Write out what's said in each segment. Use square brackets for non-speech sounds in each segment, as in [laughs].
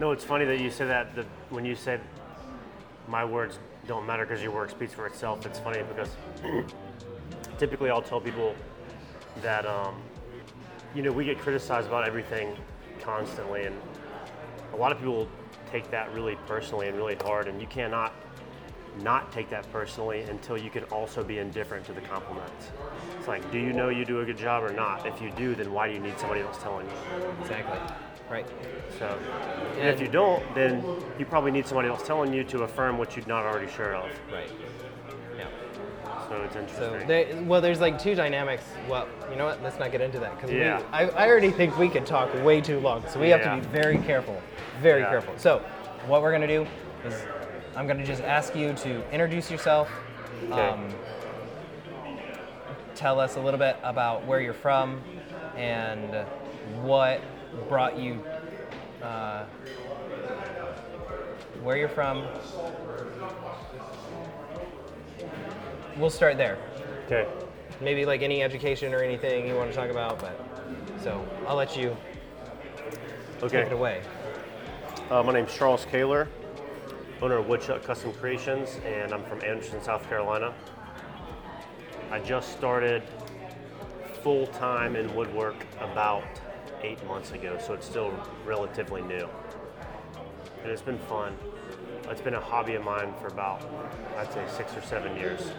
No, it's funny that you say that. The, when you said my words don't matter because your work speaks for itself, it's funny because [clears throat] typically I'll tell people that um, you know we get criticized about everything constantly, and a lot of people take that really personally and really hard, and you cannot not take that personally until you can also be indifferent to the compliments. It's like, do you know you do a good job or not? If you do, then why do you need somebody else telling you? Exactly. Right. So, and if you don't, then you probably need somebody else telling you to affirm what you're not already sure of. Right. Yeah. So it's So, interesting. they, well, there's like two dynamics. Well, you know what? Let's not get into that because Yeah. I, I already think we could talk way too long. So we have Yeah. to be very careful, very Yeah. careful. So, what we're gonna do is I'm gonna just ask you to introduce yourself. Okay. Um, tell us a little bit about where you're from and what brought you. Uh, where you're from. We'll start there okay. maybe like any education or anything you want to talk about, but so I'll let you Okay. take it away. Uh, my name's Charles Kaler, owner of Woodchuck Custom Creations, and I'm from Anderson, South Carolina. I just started full time in woodwork about eight months ago, so it's still relatively new. And it's been fun. It's been a hobby of mine for about, I'd say, six or seven years.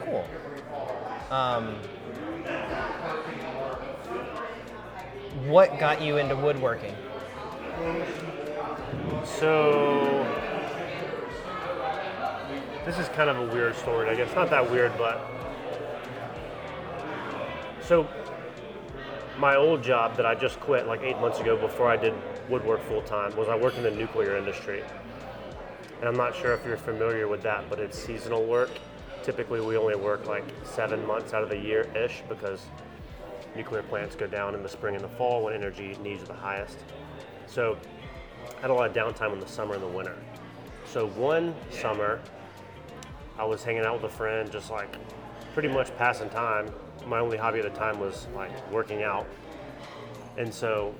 Cool. Um, what got you into woodworking? So this is kind of a weird story, I guess. Not that weird, but so my old job that I just quit like eight months ago before I did woodwork full time was I worked in the nuclear industry. And I'm not sure if you're familiar with that, but it's seasonal work. Typically, we only work like seven months out of the year ish because nuclear plants go down in the spring and the fall when energy needs are the highest. So I had a lot of downtime in the summer and the winter. So one summer, I was hanging out with a friend, just like pretty much passing time. My only hobby at the time was like working out. And so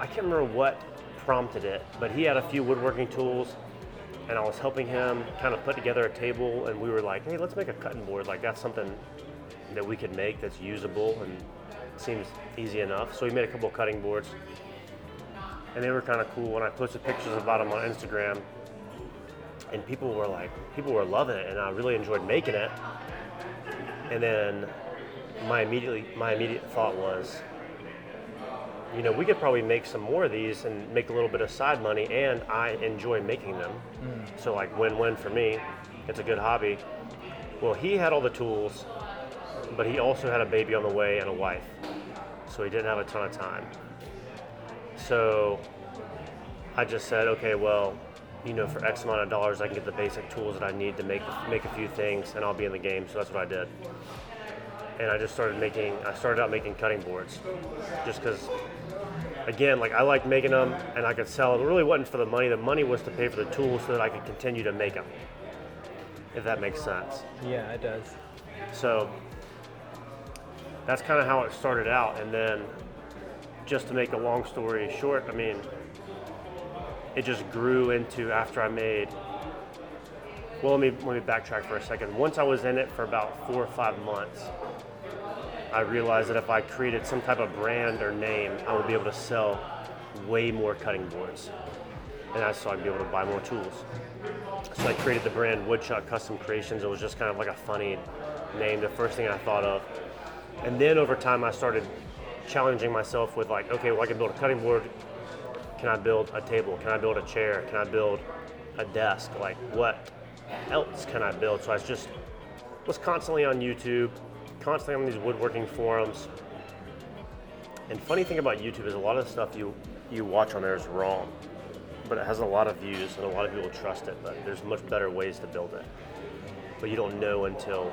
I can't remember what prompted it, but he had a few woodworking tools and I was helping him kind of put together a table and we were like, hey, let's make a cutting board. Like that's something that we could make that's usable and seems easy enough. So we made a couple cutting boards and they were kind of cool. And I posted pictures about them on Instagram, and people were like, people were loving it, and I really enjoyed making it. And then my immediately my immediate thought was, you know, we could probably make some more of these and make a little bit of side money, and I enjoy making them. Mm. So like win-win for me. It's a good hobby. Well, he had all the tools, but he also had a baby on the way and a wife, so he didn't have a ton of time. So I just said, okay, well, you know, for X amount of dollars, I can get the basic tools that I need to make make a few things, and I'll be in the game. So that's what I did. And I just started making. I started out making cutting boards, just because. Again, like I like making them, and I could sell. It really wasn't for the money. The money was to pay for the tools so that I could continue to make them. If that makes sense. Yeah, it does. So that's kind of how it started out. And then just to make a long story short, I mean, it just grew into after I made. Well, let me let me backtrack for a second. Once I was in it for about four or five months, I realized that if I created some type of brand or name, I would be able to sell way more cutting boards, and I so I'd be able to buy more tools. So I created the brand Woodchuck Custom Creations. It was just kind of like a funny name, the first thing I thought of. And then over time, I started challenging myself with like, okay, well, I can build a cutting board. Can I build a table? Can I build a chair? Can I build a desk? Like, what else can I build? So I was just was constantly on YouTube, constantly on these woodworking forums. And funny thing about YouTube is a lot of the stuff you you watch on there is wrong, but it has a lot of views and a lot of people trust it. But there's much better ways to build it, but you don't know until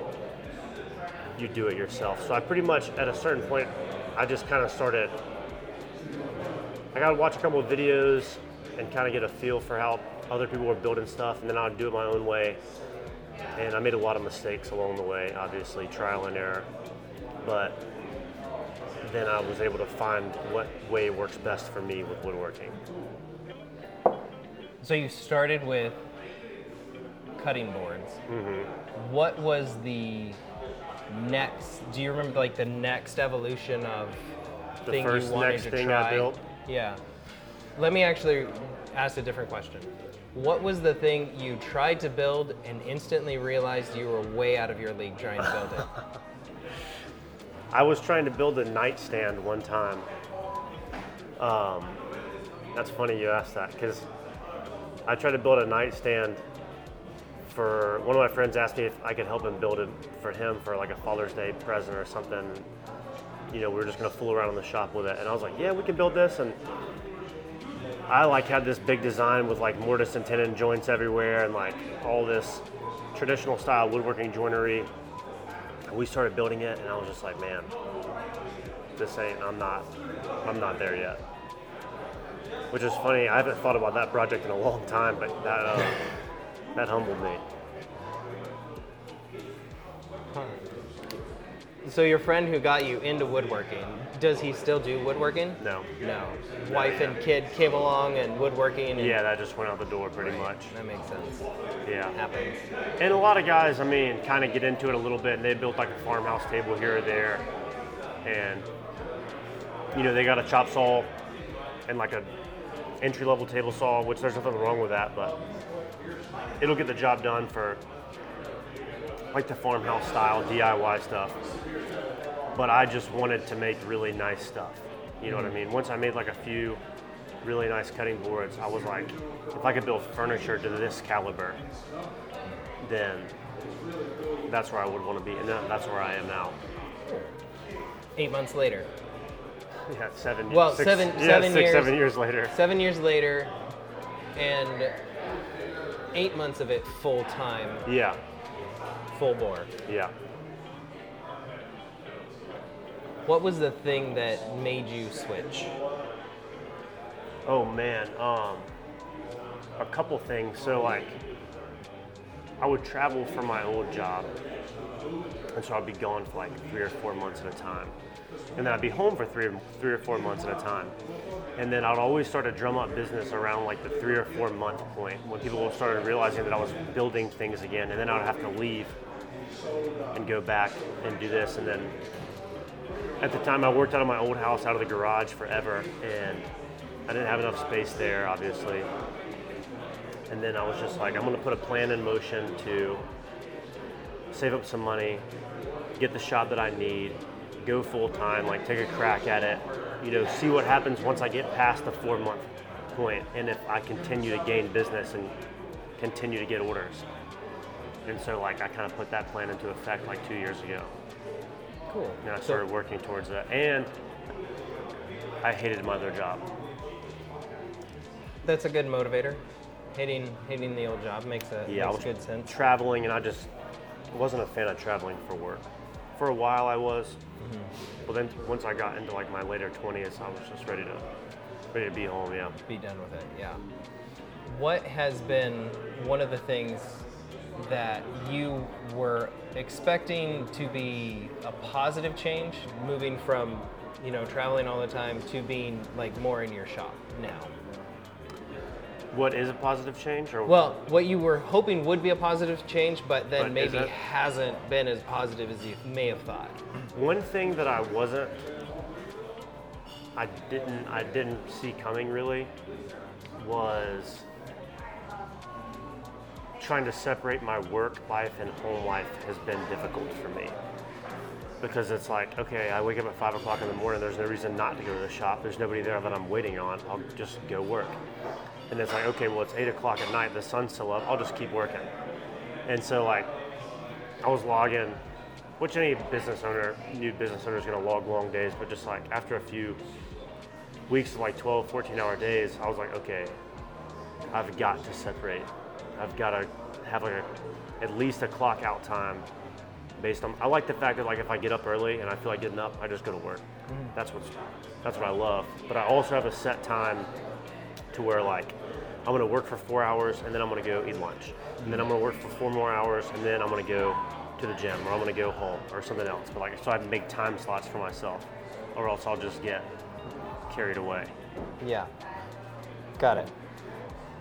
you do it yourself. So I pretty much at a certain point, I just kind of started. I got to watch a couple of videos and kind of get a feel for how other people were building stuff, and then I'd do it my own way. And I made a lot of mistakes along the way, obviously trial and error, but then I was able to find what way works best for me with woodworking. So you started with cutting boards. Mm-hmm. What was the next? Do you remember like the next evolution of The thing first you wanted next to thing I try? built? Yeah. Let me actually ask a different question. What was the thing you tried to build and instantly realized you were way out of your league trying to build it? [laughs] I was trying to build a nightstand one time. Um, that's funny you asked that because I tried to build a nightstand for one of my friends asked me if I could help him build it for him for like a Father's Day present or something. You know, we were just gonna fool around in the shop with it, and I was like, "Yeah, we can build this." And I like had this big design with like mortise and tenon joints everywhere, and like all this traditional style woodworking joinery. And we started building it, and I was just like, "Man, this ain't. I'm not. I'm not there yet." Which is funny. I haven't thought about that project in a long time, but that uh, that humbled me. So your friend who got you into woodworking, does he still do woodworking? No. No. Wife and kid came along and woodworking. And Yeah, that just went out the door pretty much. That makes sense. Yeah. Happens. And a lot of guys, I mean, kind of get into it a little bit, and they built like a farmhouse table here or there, and you know they got a chop saw and like a entry level table saw, which there's nothing wrong with that, but it'll get the job done for like the farmhouse style DIY stuff. But I just wanted to make really nice stuff. You know what I mm-hmm. mean? Once I made like a few really nice cutting boards, I was like, if I could build furniture to this caliber, then that's where I would want to be, and that's where I am now. Eight months later. Yeah, seven. Well, six- seven- yeah, seven six, years. seven years later. Seven years later, and eight months of it full time, Yeah, full bore. yeah. What was the thing that made you switch? Oh man, um, a couple things. So like, I would travel for my old job, and so I'd be gone for like three or four months at a time, and then I'd be home for three, three or four months at a time, and then I'd always start to drum up business around like the three or four month point when people started realizing that I was building things again, and then I'd have to leave and go back and do this, and then at the time I worked out of my old house out of the garage forever and I didn't have enough space there obviously. And then I was just like I'm going to put a plan in motion to save up some money, get the shop that I need, go full time, like take a crack at it, you know, see what happens once I get past the 4 month point and if I continue to gain business and continue to get orders. And so like I kind of put that plan into effect like 2 years ago. Cool. And I So- started working towards that. And I hated my other job. That's a good motivator. Hating hating the old job makes a Yeah, makes good sense. traveling, and I just wasn't a fan of traveling for work. For a while, I was. Mm-hmm. But then once I got into like my later 20s, I was just ready to ready to be home. Yeah. Be done with it. Yeah. What has been one of the things that you were expecting to be a positive change, moving from you know traveling all the time to being like more in your shop now? What is a positive change? Or Well, what you were hoping would be a positive change, but then But maybe hasn't been as positive as you may have thought. One thing that I wasn't, I didn't, I didn't see coming really, was trying to separate my work life and home life has been difficult for me. Because it's like, okay, I wake up at five o'clock in the morning. There's no reason not to go to the shop. There's nobody there that I'm waiting on. I'll just go work. And it's like, okay, well, it's eight o'clock at night. The sun's still up. I'll just keep working. And so, like, I was logging, which any business owner, new business owner is going to log long days, but just like after a few weeks of like 12, 14 hour days, I was like, okay, I've got to separate. I've got to have like a, at least a clock out time based on, I like the fact that like if I get up early and I feel like getting up, I just go to work. Mm. That's what's, that's what I love. But I also have a set time to where like I'm gonna work for four hours and then I'm gonna go eat lunch. And then I'm gonna work for four more hours and then I'm gonna go to the gym or I'm gonna go home or something else. But like so I make time slots for myself or else I'll just get carried away. Yeah. Got it.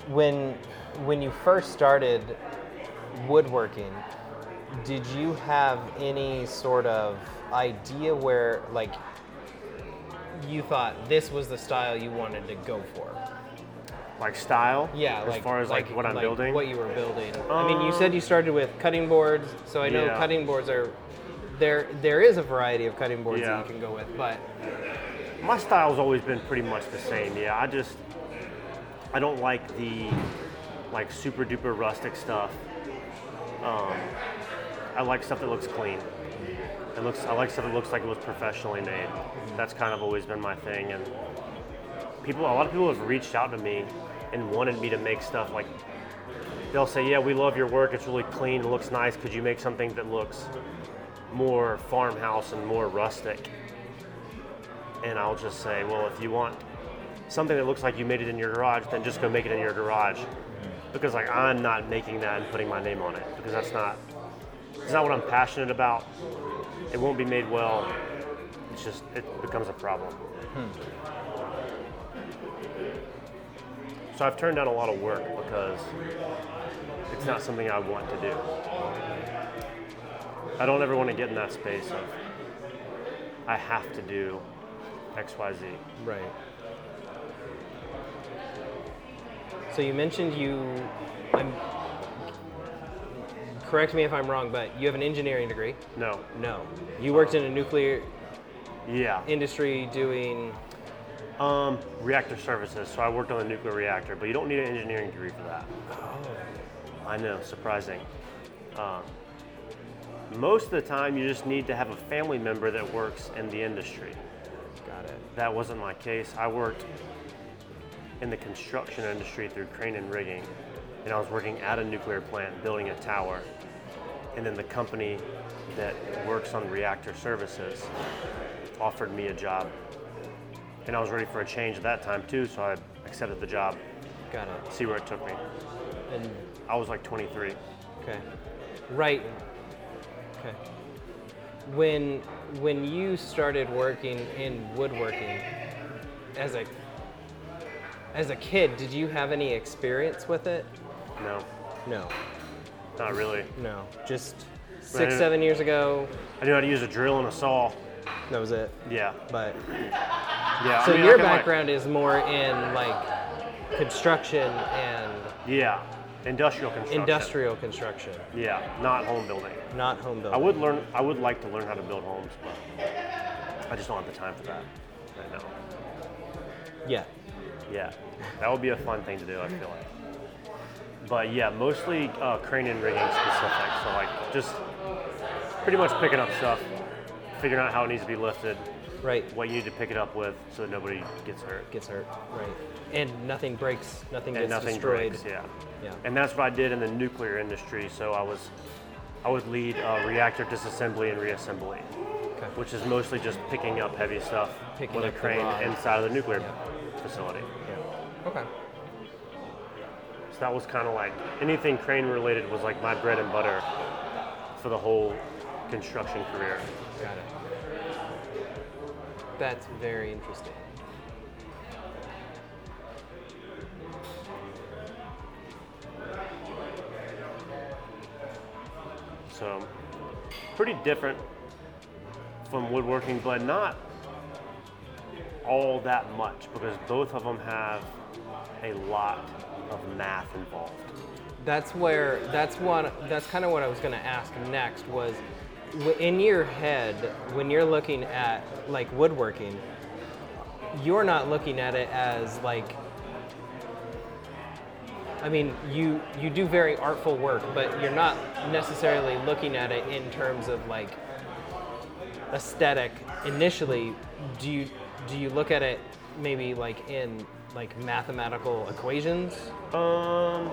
When when you first started woodworking, did you have any sort of idea where like you thought this was the style you wanted to go for? Like style? Yeah, As like far as like, what I'm like building? What you were building. I mean, you said you um, started with cutting boards, so I know Yeah. cutting boards are there. There is a variety of cutting boards Yeah. that you can go with, but My style's always been pretty much the same. Yeah, I just I don't like the like super duper rustic stuff. Um, I like stuff that looks clean. It looks I like stuff that looks like it was professionally made. That's kind of always been my thing. And people, a lot of people have reached out to me and wanted me to make stuff like they'll say, "Yeah, we love your work. It's really clean. It looks nice. Could you make something that looks more farmhouse and more rustic?" and I'll just say, well, if you want something that looks like you made it in your garage, then just go make it in your garage. Because like I'm not making that and putting my name on it because that's not it's not what I'm passionate about. It won't be made well. It's just it becomes a problem. So I've turned down a lot of work because it's not something I want to do. I don't ever want to get in that space of I have to do XYZ. right. So you mentioned you. I'm. Correct me if I'm wrong, but you have an engineering degree. No. No, you worked in a nuclear Yeah. industry doing. Um, reactor services. So I worked on a nuclear reactor, but you don't need an engineering degree for that. Oh. I know, surprising. Um, most of the time, you just need to have a family member that works in the industry. Got it. That wasn't my case. I worked in the construction industry through crane and rigging, and I was working at a nuclear plant building a tower. And then the company that works on reactor services offered me a job. And I was ready for a change at that time too, so I accepted the job, Got it. see where it took me. And I was like 23. okay, right. Okay. When when you started working in woodworking as a as a kid, did you have any experience with it? No, No. not really. No. Just six, seven years ago. I knew how to use a drill and a saw. That was it. Yeah, But yeah. I so mean, I your can, like- background is more in like construction and yeah, industrial construction. industrial construction, Yeah, not home building. not home building. I would learn. I would like to learn how to build homes, but I just don't have the time for that right now. Yeah. Yeah, that would be a fun thing to do. I feel like. But yeah, mostly uh, crane and rigging specific. So like just pretty much picking up stuff, figuring out how it needs to be lifted, Right. what you need to pick it up with, so that nobody gets hurt Gets hurt. Right. And nothing breaks. Nothing and gets nothing destroyed. breaks. Yeah. Yeah. And that's what I did in the nuclear industry. So I was, I would lead uh, reactor disassembly and reassembly, Okay. which is mostly just picking up heavy stuff Picking with a crane inside of the nuclear Yeah. facility. Okay. So that was kind of like anything crane related was like my bread and butter for the whole construction career. Got it. That's very interesting. So pretty different from woodworking, but not all that much because both of them have a lot of math involved. That's where that's one that's kind of what I was going to ask next was in your head when you're looking at like woodworking you're not looking at it as like I mean you you do very artful work but you're not necessarily looking at it in terms of like aesthetic initially do you do you look at it maybe like in like mathematical equations Um,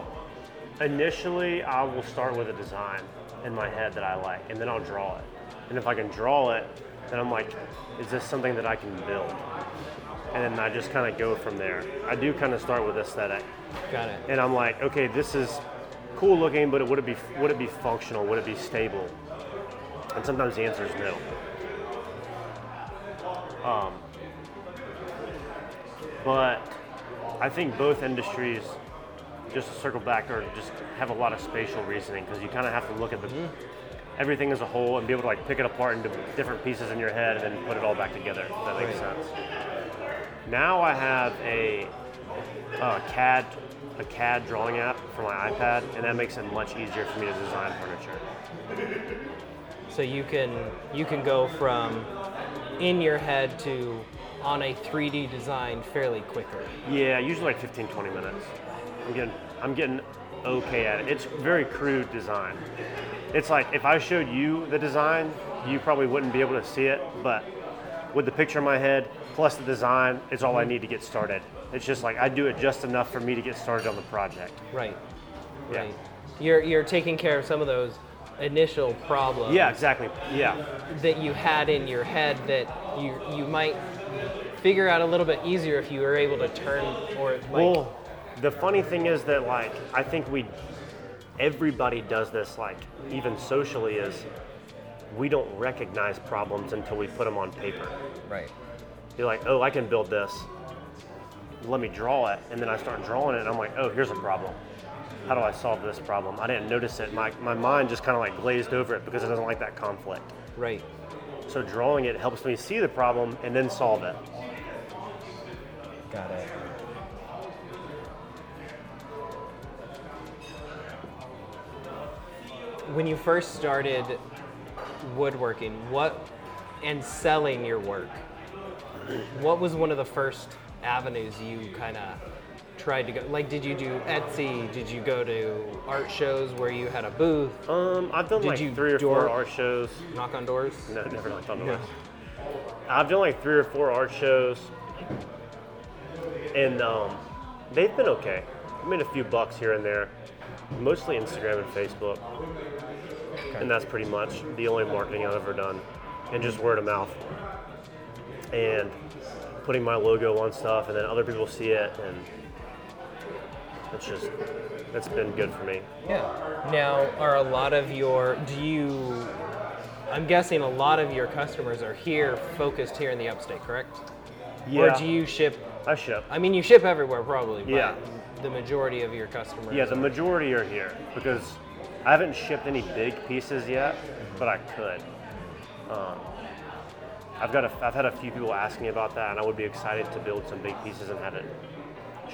initially, I will start with a design in my head that I like, and then I'll draw it. And if I can draw it, then I'm like, is this something that I can build? And then I just kind of go from there. I do kind of start with aesthetic, got it and I'm like, okay, this is cool looking, but would it be would it be functional? Would it be stable? And sometimes the answer is no. Um, but I think both industries, just to circle back, or just have a lot of spatial reasoning because you kind of have to look at the everything as a whole and be able to like pick it apart into different pieces in your head and then put it all back together. If that makes Right. sense. Now I have a, uh CAD a CAD drawing app for my iPad, and that makes it much easier for me to design furniture. So you can you can go from in your head to on a 3D design fairly quickly? Yeah, usually like 15, 20 minutes. I'm getting, I'm getting okay at it. It's very crude design. It's like if I showed you the design, you probably wouldn't be able to see it, but with the picture in my head plus the design, it's all I mm-hmm. need to get started. It's just like I do it just enough for me to get started on the project. Right. Yeah. Right. You're you're taking care of some of those initial problems Yeah, exactly. Yeah. that you had in your head that you you might figure out a little bit easier if you were able to turn or like Well, the funny thing is that like I think we everybody does this like even socially is we don't recognize problems until we put them on paper. right. You're like, "Oh, I can build this. Let me draw it." And then I start drawing it and I'm like, "Oh, here's a problem. How do I solve this problem?" I didn't notice it. My my mind just kind of like glazed over it because it doesn't like that conflict. Right. So drawing it helps me see the problem and then solve it. Got it. When you first started woodworking, what and selling your work, what was one of the first avenues you kind of tried to go? Like, did you do Etsy? Did you go to art shows where you had a booth? Um, I've done Did like you three or door- four art shows. Knock on doors? No, never knocked on No. doors. I've done like three or four art shows, and um, they've been okay. I made a few bucks here and there, mostly Instagram and Facebook, and that's pretty much the only marketing I've ever done, and just word of mouth, and putting my logo on stuff, and then other people see it, and it's just that's been good for me. Yeah. Now, are a lot of your do you? I'm guessing a lot of your customers are here, focused here in the upstate, correct? Yeah, Or do you ship? I ship. I mean, you ship everywhere probably. But Yeah. The majority of your customers. Yeah, the majority are here because I haven't shipped any big pieces yet, but I could. Um, I've got a, I've had a few people ask me about that, and I would be excited to build some big pieces and have it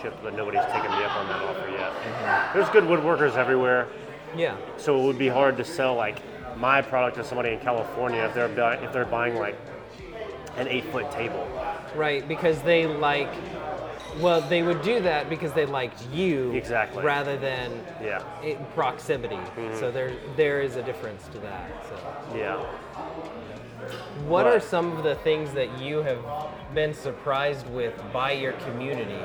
shipped, but nobody's taken me up on that offer yet. Mm-hmm. There's good woodworkers everywhere, Yeah. so it would be hard to sell like my product to somebody in California if they're buy, if they're buying like an eight foot table. Right, because they like. Well, they would do that because they liked you Exactly. rather than Yeah, it, proximity. Mm-hmm. So there there is a difference to that. So. yeah. What But- are some of the things that you have been surprised with by your community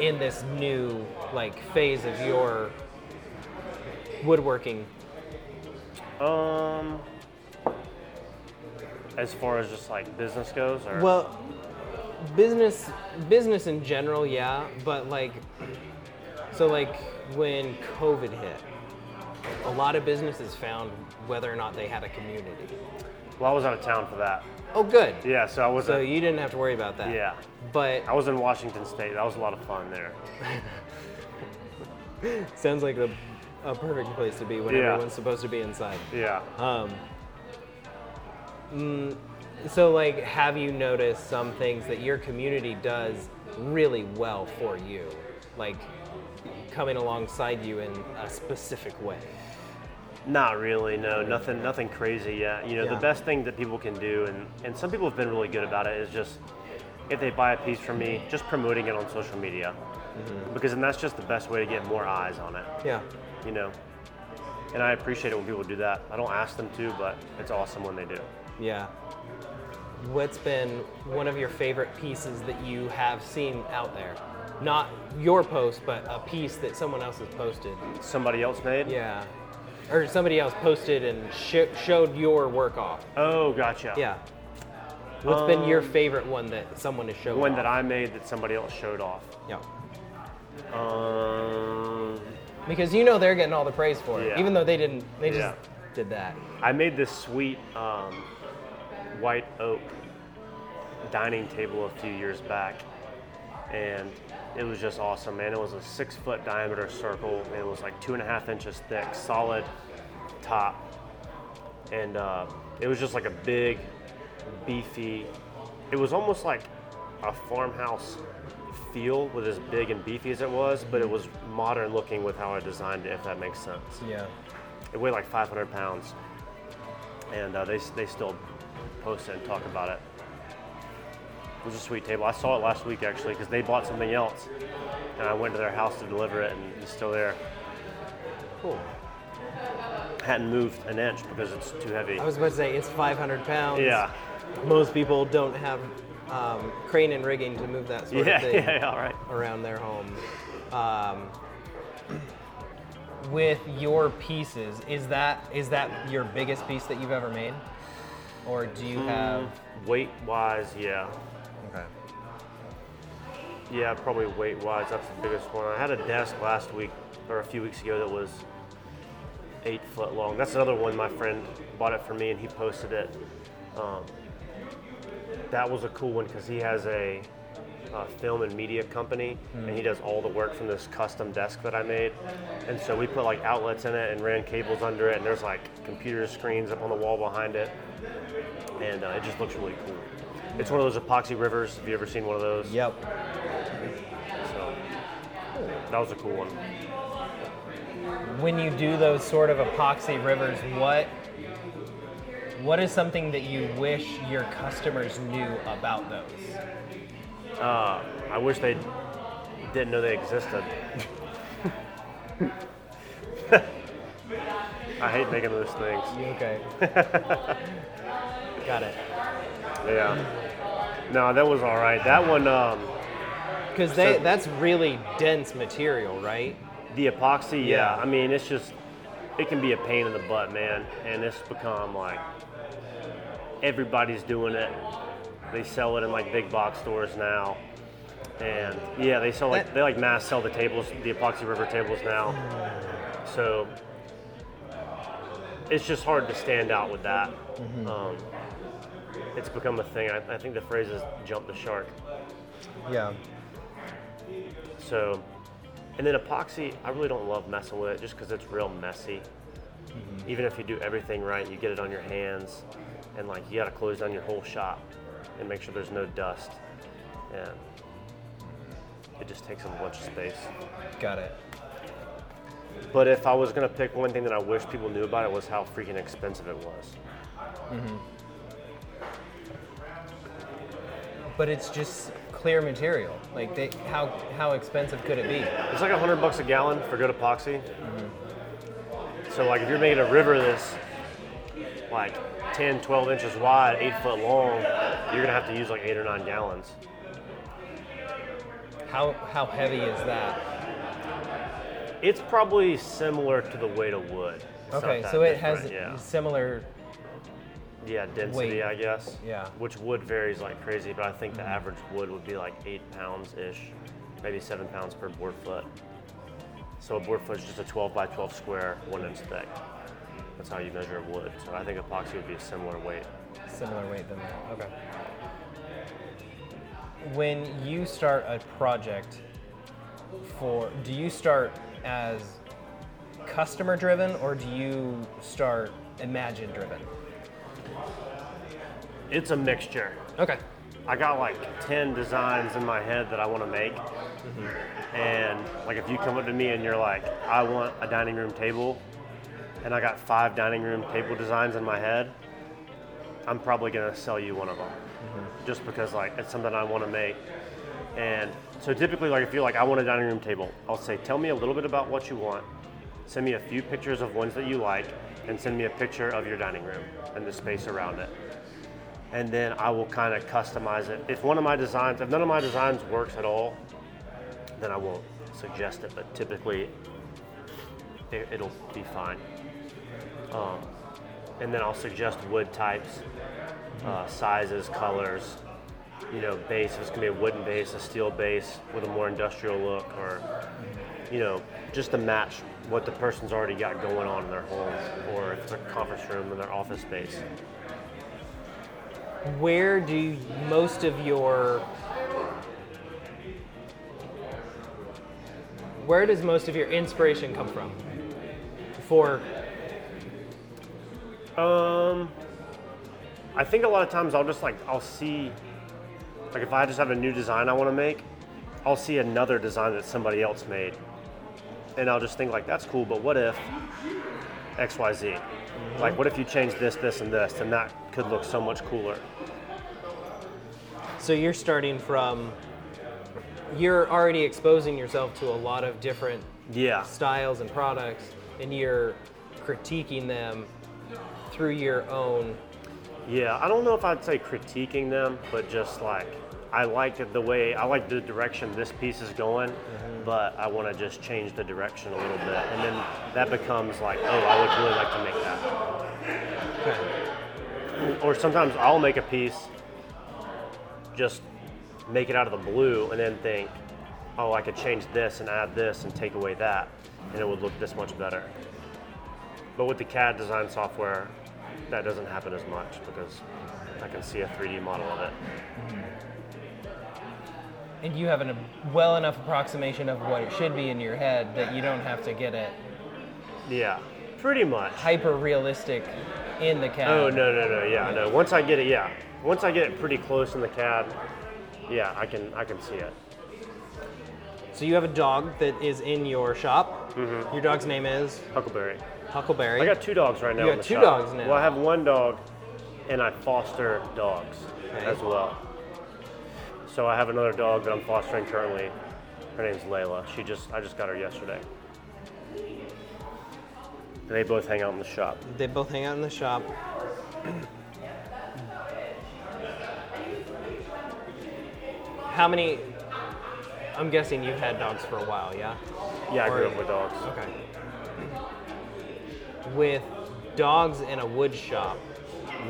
in this new like phase of your woodworking? Um, as far as just like business goes, or Well, business business in general, yeah, but like so like when COVID hit, a lot of businesses found whether or not they had a community. Well, I was out of town for that. Oh, good. Yeah, so I was. So you didn't have to worry about that. yeah, But I was in Washington State. That was a lot of fun there. [laughs] sounds like a, a perfect place to be when Yeah. everyone's supposed to be inside. Yeah. Um, mm, so, like, have you noticed some things that your community does really well for you? Like, coming alongside you in a specific way? Not really, no, nothing, nothing crazy yet. You know, Yeah. the best thing that people can do, and, and some people have been really good about it, is just if they buy a piece from me, just promoting it on social media, mm-hmm. because then that's just the best way to get more eyes on it. Yeah. You know, and I appreciate it when people do that. I don't ask them to, but it's awesome when they do. Yeah. What's been one of your favorite pieces that you have seen out there? Not your post, but a piece that someone else has posted. Somebody else made. Yeah. Or somebody else posted and sh- showed your work off. Oh, gotcha. Yeah. What's been your Um, favorite one that someone has showed One off? that I made that somebody else showed off. Yeah. Um, Because you know they're getting all the praise for it, Yeah. even though they didn't. They just Yeah. did that. I made this sweet um, white oak dining table a few years back, and it was just awesome, man. It was a six foot diameter circle. It was like two and a half inches thick, solid top, and uh, it was just like a big, beefy. It was almost like a farmhouse feel with as big and beefy as it was, but it was modern looking with how I designed it, if that makes sense. Yeah. It weighed like 500 pounds, and uh, they they still post it and talk about it. It was a sweet table. I saw it last week actually because they bought something else, and I went to their house to deliver it, and it's still there. Cool. Hadn't moved an inch because it's too heavy. I was about to say it's 500 pounds. Yeah, Most people don't have um, crane and rigging to move that sort yeah, of [laughs] thing yeah, yeah. All right. around their home. Um, with your pieces, is that is that your biggest piece that you've ever made, or do you have? Weight wise, yeah, Okay. yeah, probably weight wise, that's the biggest one. I had a desk last week or a few weeks ago that was eight foot long. That's another one. My friend bought it for me and he posted it. Um, that was a cool one because he has a, uh film and media company and he does all the work from this custom desk that I made. And so we put like outlets in it and ran cables under it and there's like computer screens up on the wall behind it. And uh, it just looks really cool. It's one of those epoxy rivers. Have you ever seen one of those? Yep. So that was a cool one. When you do those sort of epoxy rivers, what what is something that you wish your customers knew about those? Uh, I wish they didn't know they existed. [laughs] I hate making those things. Okay. [laughs] Got it. Yeah. No, that was all right. That one, um, Because they So- that's really dense material, right? the epoxy, yeah. Yeah. I mean, it's just, it can be a pain in the butt, man. And it's become like, everybody's doing it. They sell it in like big box stores now. And yeah, they sell like, That- they like mass sell the tables, the epoxy river tables now. So it's just hard to stand out with that. Um, it's become a thing. I, I think the phrase is jump the shark. Yeah. So, and then epoxy, I really don't love messing with it just because it's real messy. Mm-hmm. Even if you do everything right, you get it on your hands, and like you got to close down your whole shop and make sure there's no dust, and it just takes up a bunch of space. Got it. But if I was gonna pick one thing that I wish people knew about it was how freaking expensive it was. Mm-hmm. But it's just clear material. Like they, how how expensive could it be? It's like a hundred bucks a gallon for good epoxy. So like if you're making a river that's like 10, 12 inches wide, eight foot long, you're gonna have to use like eight or nine gallons. How how heavy is that? It's probably similar to the weight of wood. It's Okay, so it has yeah. similar. Yeah density, weight. I guess. Yeah. Which wood varies like crazy, but I think the mm-hmm. average wood would be like eight pounds ish, maybe seven pounds per board foot. So a board foot is just a 12 by 12 square, one inch thick. That's how you measure wood. So I think epoxy would be a similar weight. Similar weight than that. Okay. When you start a project for, do you start as customer driven or do you start imagine driven? It's a mixture. Okay. I got like 10 designs in my head that I want to make. And like if you come up to me and you're like, I want a dining room table, and I got five dining room table designs in my head, I'm probably gonna sell you one of them. Mm-hmm. Just because like it's something I want to make. And so typically like if you're like, I want a dining room table, I'll say, tell me a little bit about what you want. Send me a few pictures of ones that you like, and send me a picture of your dining room and the space around it and then I will kind of customize it. If one of my designs, if none of my designs works at all, then I won't suggest it. But typically, it, will be fine. Um, and then I'll suggest wood types, uh, sizes, colors. You know, base. It's gonna be a wooden base, a steel base with a more industrial look, or you know, just to match what the person's already got going on in their home, or if it's a conference room in their office space. Where do most of your where does most of your inspiration come from for Um, I think a lot of times I'll just like I'll see, like if I just have a new design I want to make, I'll see another design that somebody else made, and I'll just think like that's cool, but what if X Y Z? Like what if you change this, this, and this, and that could look so much cooler. So you're starting from you're already exposing yourself to a lot of different Yeah, styles and products and you're critiquing them through your own yeah. I don't know if I'd say critiquing them, but just like I like the way I like the direction this piece is going, mm-hmm. but I want to just change the direction a little bit, and then that becomes like, oh, I would really like to make that. Or sometimes I'll make a piece, just make it out of the blue, and then think, oh, I could change this and add this and take away that, and it would look this much better. But with the CAD design software, that doesn't happen as much because I can see a 3D model of it. Mm-hmm. and you have a well enough approximation of what it should be in your head that you don't have to get it Yeah, pretty much. hyper realistic in the CAD. Oh no no no yeah no. Once I get it yeah, once I get pretty close in the CAD, yeah I can I can see it. So you have a dog that is in your shop. Mm-hmm. Your dog's name is Huckleberry. Huckleberry. I got two dogs right now. You got two shop. dogs now. Well, I have one dog, and I foster dogs Okay. as well. So I have another dog that I'm fostering currently. Her name's Layla. She just I just got her yesterday. They both hang out in the shop. They both hang out in the shop. How many? I'm guessing you've had dogs for a while, yeah? Yeah, I Or- grew up with dogs. Okay. With dogs in a wood shop,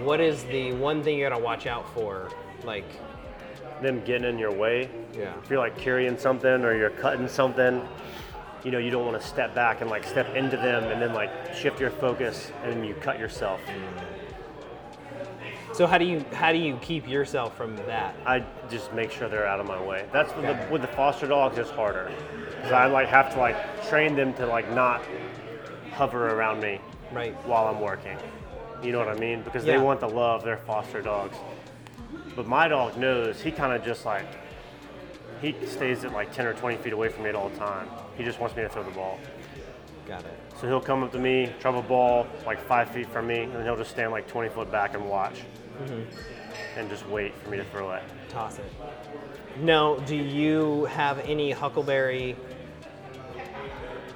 what is the one thing you gotta watch out for? Like, Them getting in your way. yeah. if you're like carrying something or you're cutting something, you know, you don't want to step back and like step into them and then like shift your focus and you cut yourself. Mm. So how do you how do you keep yourself from that? I just make sure they're out of my way. That's with the, with the foster dogs, it's harder because I like have to like train them to like not hover around me Right. while I'm working. You know what I mean? Because Yeah. they want the love. They're foster dogs. But my dog knows. He kind of just like he stays at like 10 or 20 feet away from me at all time. He just wants me to throw the ball. Got it. So he'll come up to me, drop a ball like five feet from me, and then he'll just stand like 20 foot back and watch, and just wait for me to throw it. Toss it. No, do you have any Huckleberry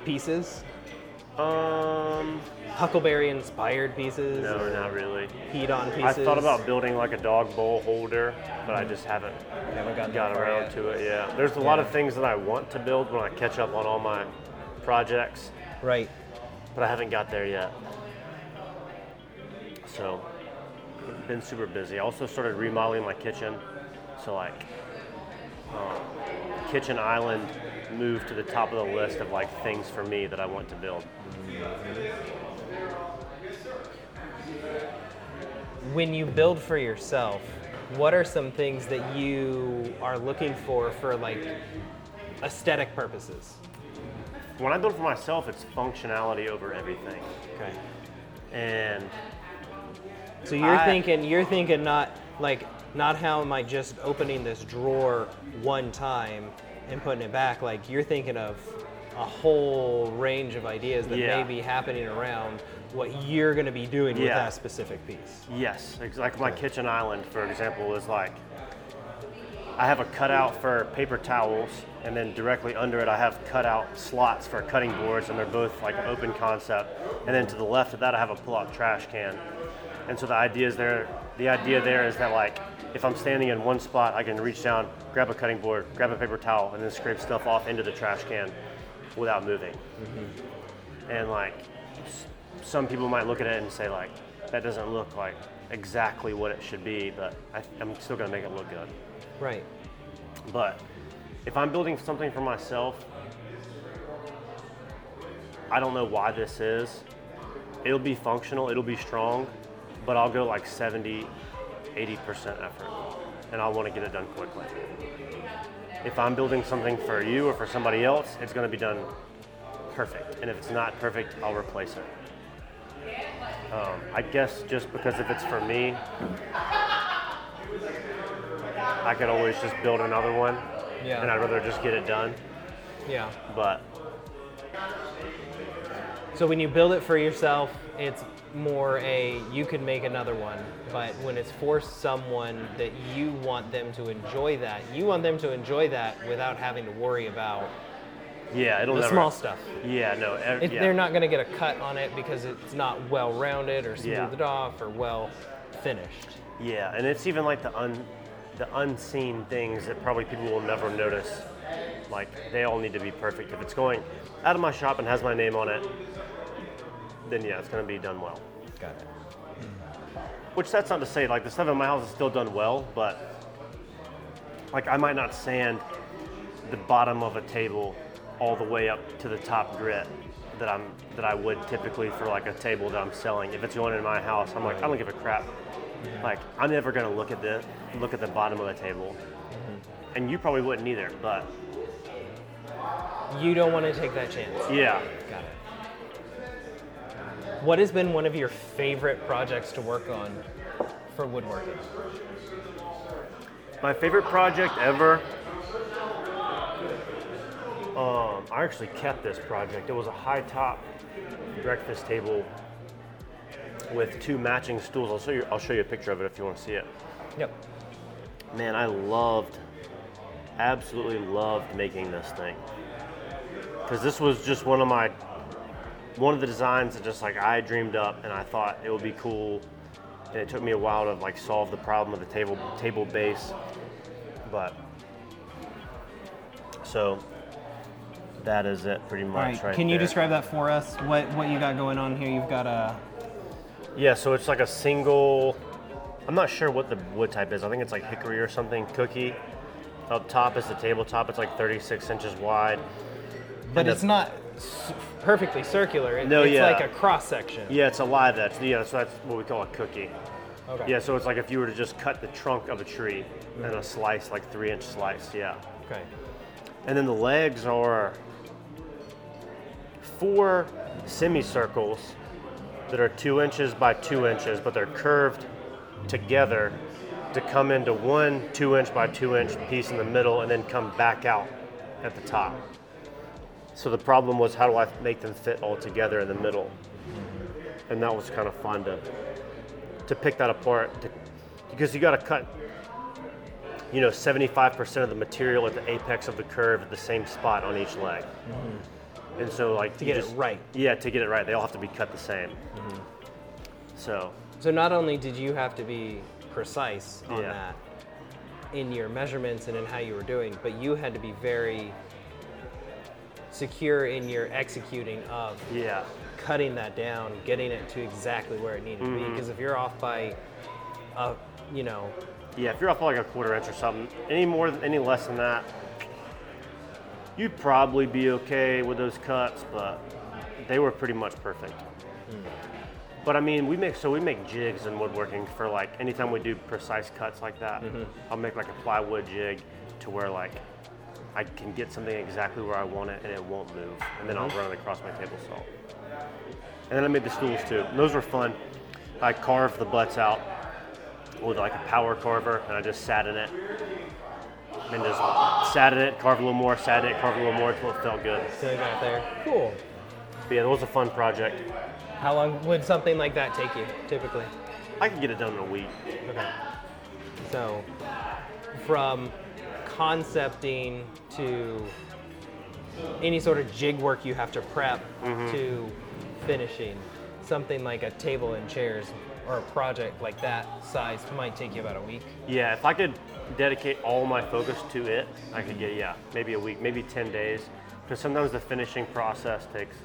pieces? Um, Huckleberry inspired pieces? no, not really. Heat on pieces. I thought about building like a dog bowl holder, but I just haven't Haven't got around yet. to it. Yeah, there's a lot of things that I want to build when I catch up on all my projects, Right. but I haven't got there yet. So, been super busy. I also started remodeling my kitchen, so like um, kitchen island moved to the top of the list of like things for me that I want to build. when you build for yourself, what are some things that you are looking for for like aesthetic purposes? When I build for myself, it's functionality over everything. Okay. And So you're I- thinking you're thinking not like not how am I just opening this drawer one time and putting it back like you're thinking of a whole range of ideas that Yeah. may be happening around what you're going to be doing with that specific piece. Yes, like my kitchen island, for example, is like I have a cutout for paper towels, and then directly under it, I have cutout slots for cutting boards, and they're both like open concept. And then to the left of that, I have a pull-out trash can. And so the idea is there. The idea there is that like if I'm standing in one spot, I can reach down, grab a cutting board, grab a paper towel, and then scrape stuff off into the trash can without moving. Mm-hmm. And like some people might look at it and say like that doesn't look like exactly what it should be, but I, I'm still gonna make it look good. Right. But if I'm building something for myself, I don't know why this is. It'll be functional, it'll be strong, but I'll go like 70, 80% effort, and I want to get it done quickly. If I'm building something for you or for somebody else, it's going to be done perfect. And if it's not perfect, I'll replace it. Um, I guess just because if it's for me, I could always just build another one, Yeah. and I'd rather just get it done. Yeah. But So when you build it for yourself, it's more a you can make another one. But when it's for someone that you want them to enjoy that, you want them to enjoy that without having to worry about yeah, it'll the never. small stuff. Yeah, no, ev- If yeah. They're not going to get a cut on it because it's not well rounded or Yeah. smoothed off or well finished. Yeah, and it's even like the un, the unseen things that probably people will never notice. Like they all need to be perfect. If it's going out of my shop and has my name on it, then yeah, it's gonna be done well. Got it. Which that's not to say like the stuff in my house is still done well, but like I might not sand the bottom of a table all the way up to the top grit that I'm that I would typically for like a table that I'm selling. If it's going in my house, I'm like I don't give a crap. Like I'm never gonna look at the look at the bottom of the table, and you probably wouldn't either. But You don't want to take that chance. yeah, Got it. What has been one of your favorite projects to work on for woodworking? My favorite project ever. Um, I actually kept this project. It was a high top breakfast table with two matching stools. I'll show you. I'll show you a picture of it if you want to see it. Yep. Man, I loved, absolutely loved making this thing. Because this was just one of my, one of the designs that just like I dreamed up and I thought it would be cool. And it took me a while to like solve the problem of the table table base. But so that is it pretty much right Can you there. describe that for us? What what you got going on here? You've got a Yeah, so it's like a single. I'm not sure what the wood type is. I think it's like hickory or something. Cookie. Up top is the tabletop. It's like 36 inches wide. but And it's the- not perfectly circular. It, No, it's yeah. like a cross section. Yeah, it's a live edge. Yeah, so that's what we call a cookie. Okay. Yeah, so it's like if you were to just cut the trunk of a tree and a mm. slice, like three inch slice. Yeah. Okay. And then the legs are four semicircles that are two inches by two inches, but they're curved together to come into one two inch by two inch piece in the middle and then come back out at the top. So the problem was how do I make them fit all together in the middle? And that was kind of fun to to pick that apart to, because you got to cut you know 75% of the material at the apex of the curve at the same spot on each leg. And so like Mm-hmm. To get it right. Yeah, to get it right, they all have to be cut the same. Mm-hmm. So So not only did you have to be precise on Yeah. that in your measurements and in how you were doing, but you had to be very secure in your executing of yeah, cutting that down, getting it to exactly where it needed to be. Mm-hmm. Because if you're off by, uh, you know, yeah. If you're off by like a quarter inch or something, any more, than any less than that, you'd probably be okay with those cuts, but they were pretty much perfect. But I mean, we make so we make jigs in woodworking for like anytime we do precise cuts like that. I'll make like a plywood jig to where like I can get something exactly where I want it and it won't move, and then I'll mm-hmm. run it across my table saw. And then I made the stools too. And those were fun. I carved the butts out with like a power carver, and I just sat in it. And just sat in it, carved a little more, sat in it, carved a little more until it felt good. So you got there. Cool. But yeah, that was a fun project. How long would something like that take you, typically? I could get it done in a week. Okay. So, from concepting to any sort of jig work you have to prep mm-hmm. to finishing, something like a table and chairs or a project like that size might take you about a week. Yeah, if I could dedicate all my focus to it, I could get yeah, maybe a week, maybe 10 days. Because sometimes the finishing process takes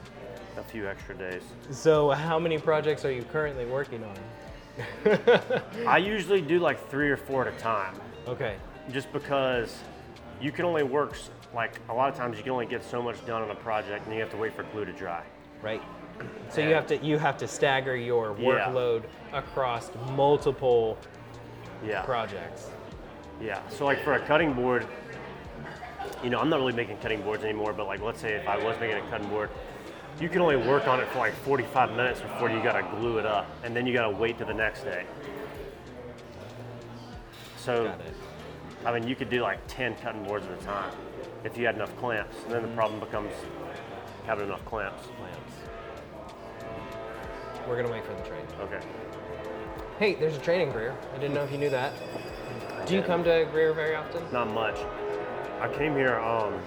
a few extra days. So, how many projects are you currently working on? [laughs] I usually do like three or four at a time, okay. Just because you can only work like a lot of times you can only get so much done on a project, and you have to wait for glue to dry. Right. So you have to you have to stagger your Yeah. workload across multiple Yeah. projects. Yeah. So like for a cutting board, you know, I'm not really making cutting boards anymore, but like let's say if I was making a cutting board, you can only work on it for like 45 minutes before you gotta glue it up, and then you gotta wait to the next day. So, Got it. I mean, you could do like 10 cutting boards at a time if you had enough clamps, and then the problem becomes having enough clamps. Clamps. We're gonna wait for the train. Okay. Hey, there's a train in Greer. I didn't know if you knew that. Do you come to Greer very often? Not much. I came here um,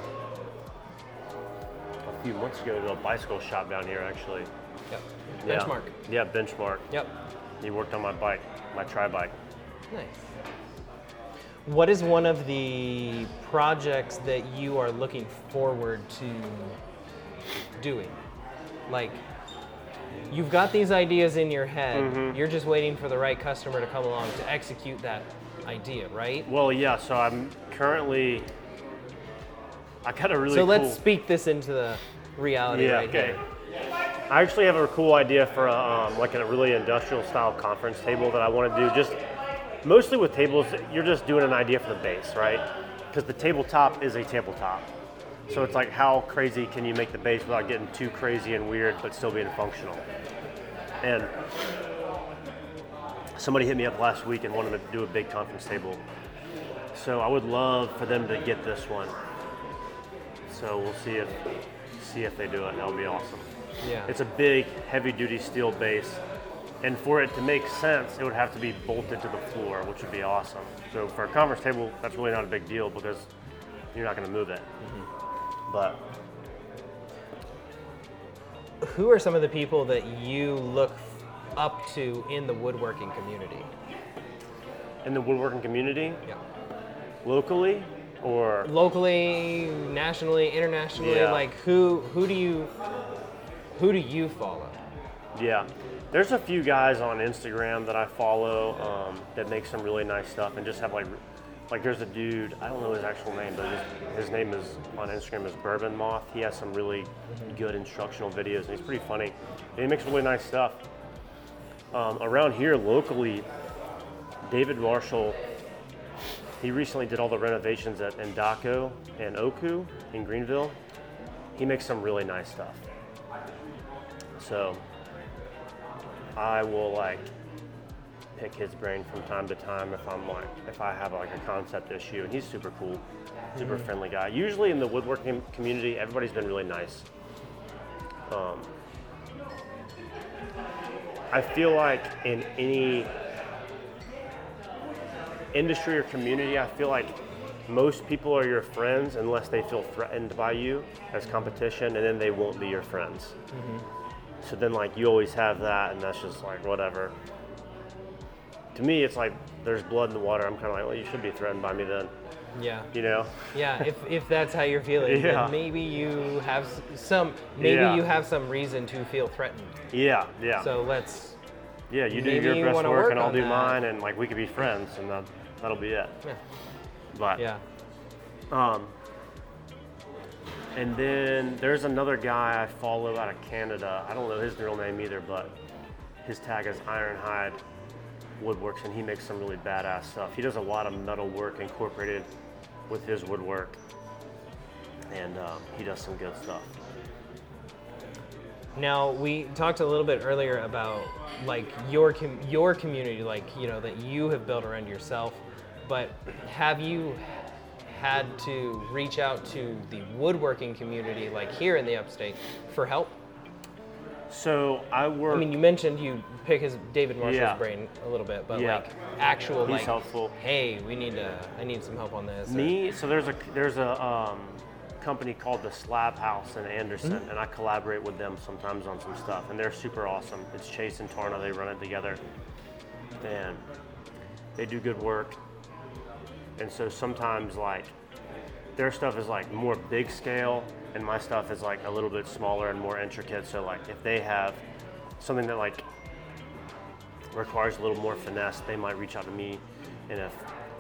a few months ago to a bicycle shop down here, actually. Yep. Yeah. Benchmark. Yeah, benchmark. Yep. He worked on my bike, my tri bike. Nice. What is one of the projects that you are looking forward to doing? Like, you've got these ideas in your head, Mm-hmm. you're just waiting for the right customer to come along to execute that idea, right? Well, yeah. So I'm currently. I got a really so cool. let's speak this into the reality Yeah. right okay. here. I actually have a cool idea for a, um, like a really industrial style conference table that I want to do. Just mostly with tables, you're just doing an idea for the base, right? Because the tabletop is a tabletop. So it's like how crazy can you make the base without getting too crazy and weird, but still being functional? And somebody hit me up last week and wanted to do a big conference table. So I would love for them to get this one. So we'll see if see if they do it. That would be awesome. Yeah. It's a big, heavy-duty steel base, and for it to make sense, it would have to be bolted to the floor, which would be awesome. So for a conference table, that's really not a big deal because you're not going to move it. Mm-hmm. But Who are some of the people that you look up to in the woodworking community? in the woodworking community, Yeah. locally, or locally, nationally, internationally? Yeah. Like who who do you who do you follow? Yeah, there's a few guys on Instagram that I follow um, that make some really nice stuff and just have like, like there's a dude I don't know his actual name, but his, his name is on Instagram is Bourbon Moth. He has some really good instructional videos and he's pretty funny. And he makes really nice stuff. Um, around here locally, David Marshall. He recently did all the renovations at Indaco and Oku in Greenville. He makes some really nice stuff. So I will like pick his brain from time to time if I'm like if I have like a concept issue and he's super cool, super friendly guy. Usually in the woodworking community, everybody's been really nice. Um, I feel like in any industry or community, I feel like most people are your friends unless they feel threatened by you as competition, and then they won't be your friends. So then, like, you always have that, and that's just like whatever. To me, it's like there's blood in the water. I'm kind of like, well, you should be threatened by me then, Yeah. you know? Yeah, if, if that's how you're feeling, Yeah. then maybe you have some maybe Yeah. you have some reason to feel threatened. Yeah, yeah, So let's yeah. You do your you best work, work and I'll do that. mine, and like we could be friends, and that, that'll be it. yeah. But yeah. Um, and then there's another guy I follow out of Canada. I don't know his real name either, but his tag is Ironhide Woodworks, and he makes some really badass stuff. He does a lot of metal work incorporated with his woodwork, and um, he does some good stuff. Now we talked a little bit earlier about like your com- your community, like you know that you have built around yourself. But have you had to reach out to the woodworking community, like here in the upstate, for help? So I work. I mean, you mentioned you pick his David Marshall's Yeah. brain a little bit, but Yeah. like actual He's like, helpful. hey, we need to, I need some help on this. or- Me, so there's a there's a um, company called the Slab House in Anderson, Mm-hmm. and I collaborate with them sometimes on some stuff, and they're super awesome. It's Chase and Tarna, they run it together, and they do good work. And so sometimes like their stuff is like more big scale, and my stuff is like a little bit smaller and more intricate. So like if they have something that like requires a little more finesse, they might reach out to me. And if,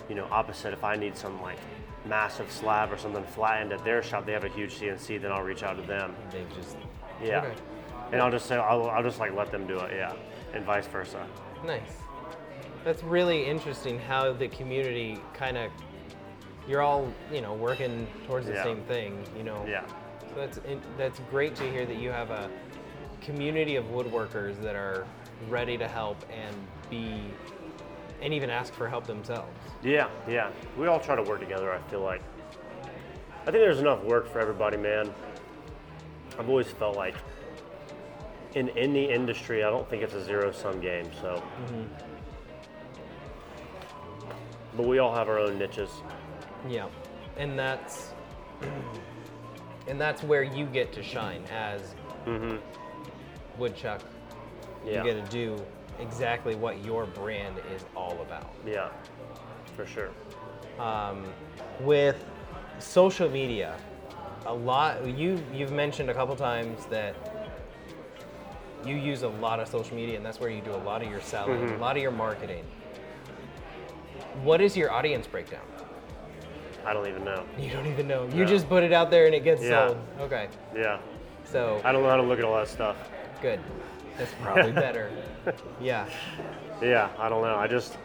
you know, opposite, if I need some like massive slab or something flattened at their shop, they have a huge CNC, then I'll reach out to them. they just Yeah. Okay. And I'll just say, I'll, I'll just like let them do it, yeah. And vice versa. Nice. That's really interesting how the community kind of you're all, you know, working towards the Yeah. same thing, you know. Yeah. So that's that's great to hear that you have a community of woodworkers that are ready to help and be and even ask for help themselves. Yeah, yeah. We all try to work together, I feel like. I think there's enough work for everybody, man. I've always felt like in any industry, I don't think it's a zero sum game, so. Mm-hmm. But we all have our own niches. Yeah. And that's [clears throat] and that's where you get to shine as woodchuck. Yeah. You get to do exactly what your brand is all about. Yeah, for sure. um, with social media a lot you you've mentioned a couple times that you use a lot of social media and that's where you do a lot of your selling Mm-hmm. a lot of your marketing what is your audience breakdown I don't even know. you don't even know you No. just put it out there and it gets Yeah. sold okay Yeah. so I don't know how to look at all that stuff. good that's probably [laughs] better yeah Yeah, I don't know. I just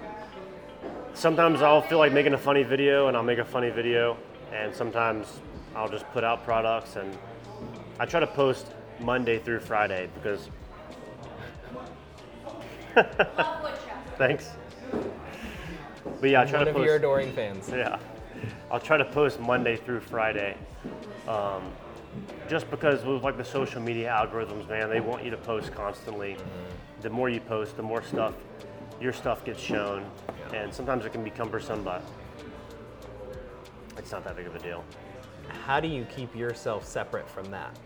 sometimes I'll feel like making a funny video and I'll make a funny video and sometimes I'll just put out products and I try to post Monday through Friday because [laughs] Thanks. But yeah, I try one to of post your adoring fans [laughs] yeah. I'll try to post Monday through Friday. Um, just because with like the social media algorithms, man, they want you to post constantly. The more you post, the more stuff, your stuff gets shown. And sometimes it can be cumbersome, but it's not that big of a deal. how do you keep yourself separate from that?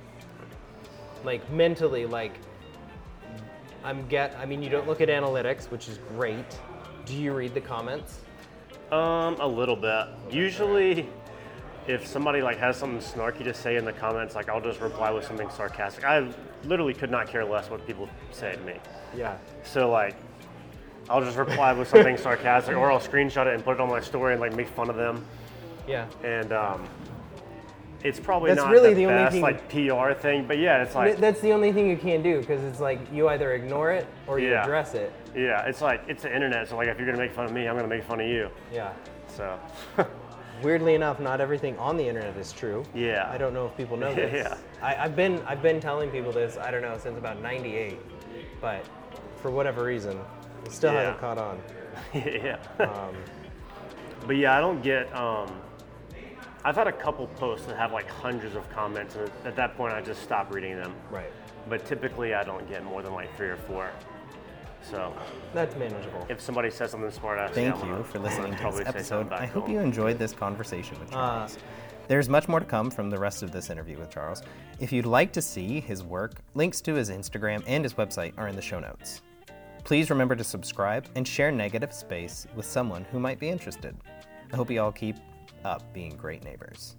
Like mentally, like I'm get. I mean, you don't look at analytics, which is great. Do you read the comments? Um, a little bit. Usually, if somebody like has something snarky to say in the comments, like I'll just reply with something sarcastic. I literally could not care less what people say to me. Yeah. So like, I'll just reply with something sarcastic, or I'll screenshot it and put it on my story and like make fun of them. Yeah. And um, it's probably That's not really the, the only best thing- like PR thing, but yeah, it's like That's the only thing you can do because it's like you either ignore it or you Yeah. address it. yeah, it's like it's the internet. So like, if you're gonna make fun of me, I'm gonna make fun of you. Yeah. So [laughs] Weirdly enough, not everything on the internet is true. Yeah. I don't know if people know [laughs] this. Yeah. I, I've been I've been telling people this. I don't know since about '98, but for whatever reason, it still Yeah. hasn't caught on. [laughs] yeah. Um, But yeah, I don't get. Um, I've had a couple posts that have like hundreds of comments, and at that point, I just stop reading them. right. But typically, I don't get more than like three or four. So That's manageable. if somebody says something smart, I Thank I'm you gonna- for listening gonna this episode. I hope you enjoyed this conversation with uh, Charles. There's much more to come from the rest of this interview with Charles. If you'd like to see his work, links to his Instagram and his website are in the show notes. Please remember to subscribe and share Negative Space with someone who might be interested. I hope you all keep up being great neighbors.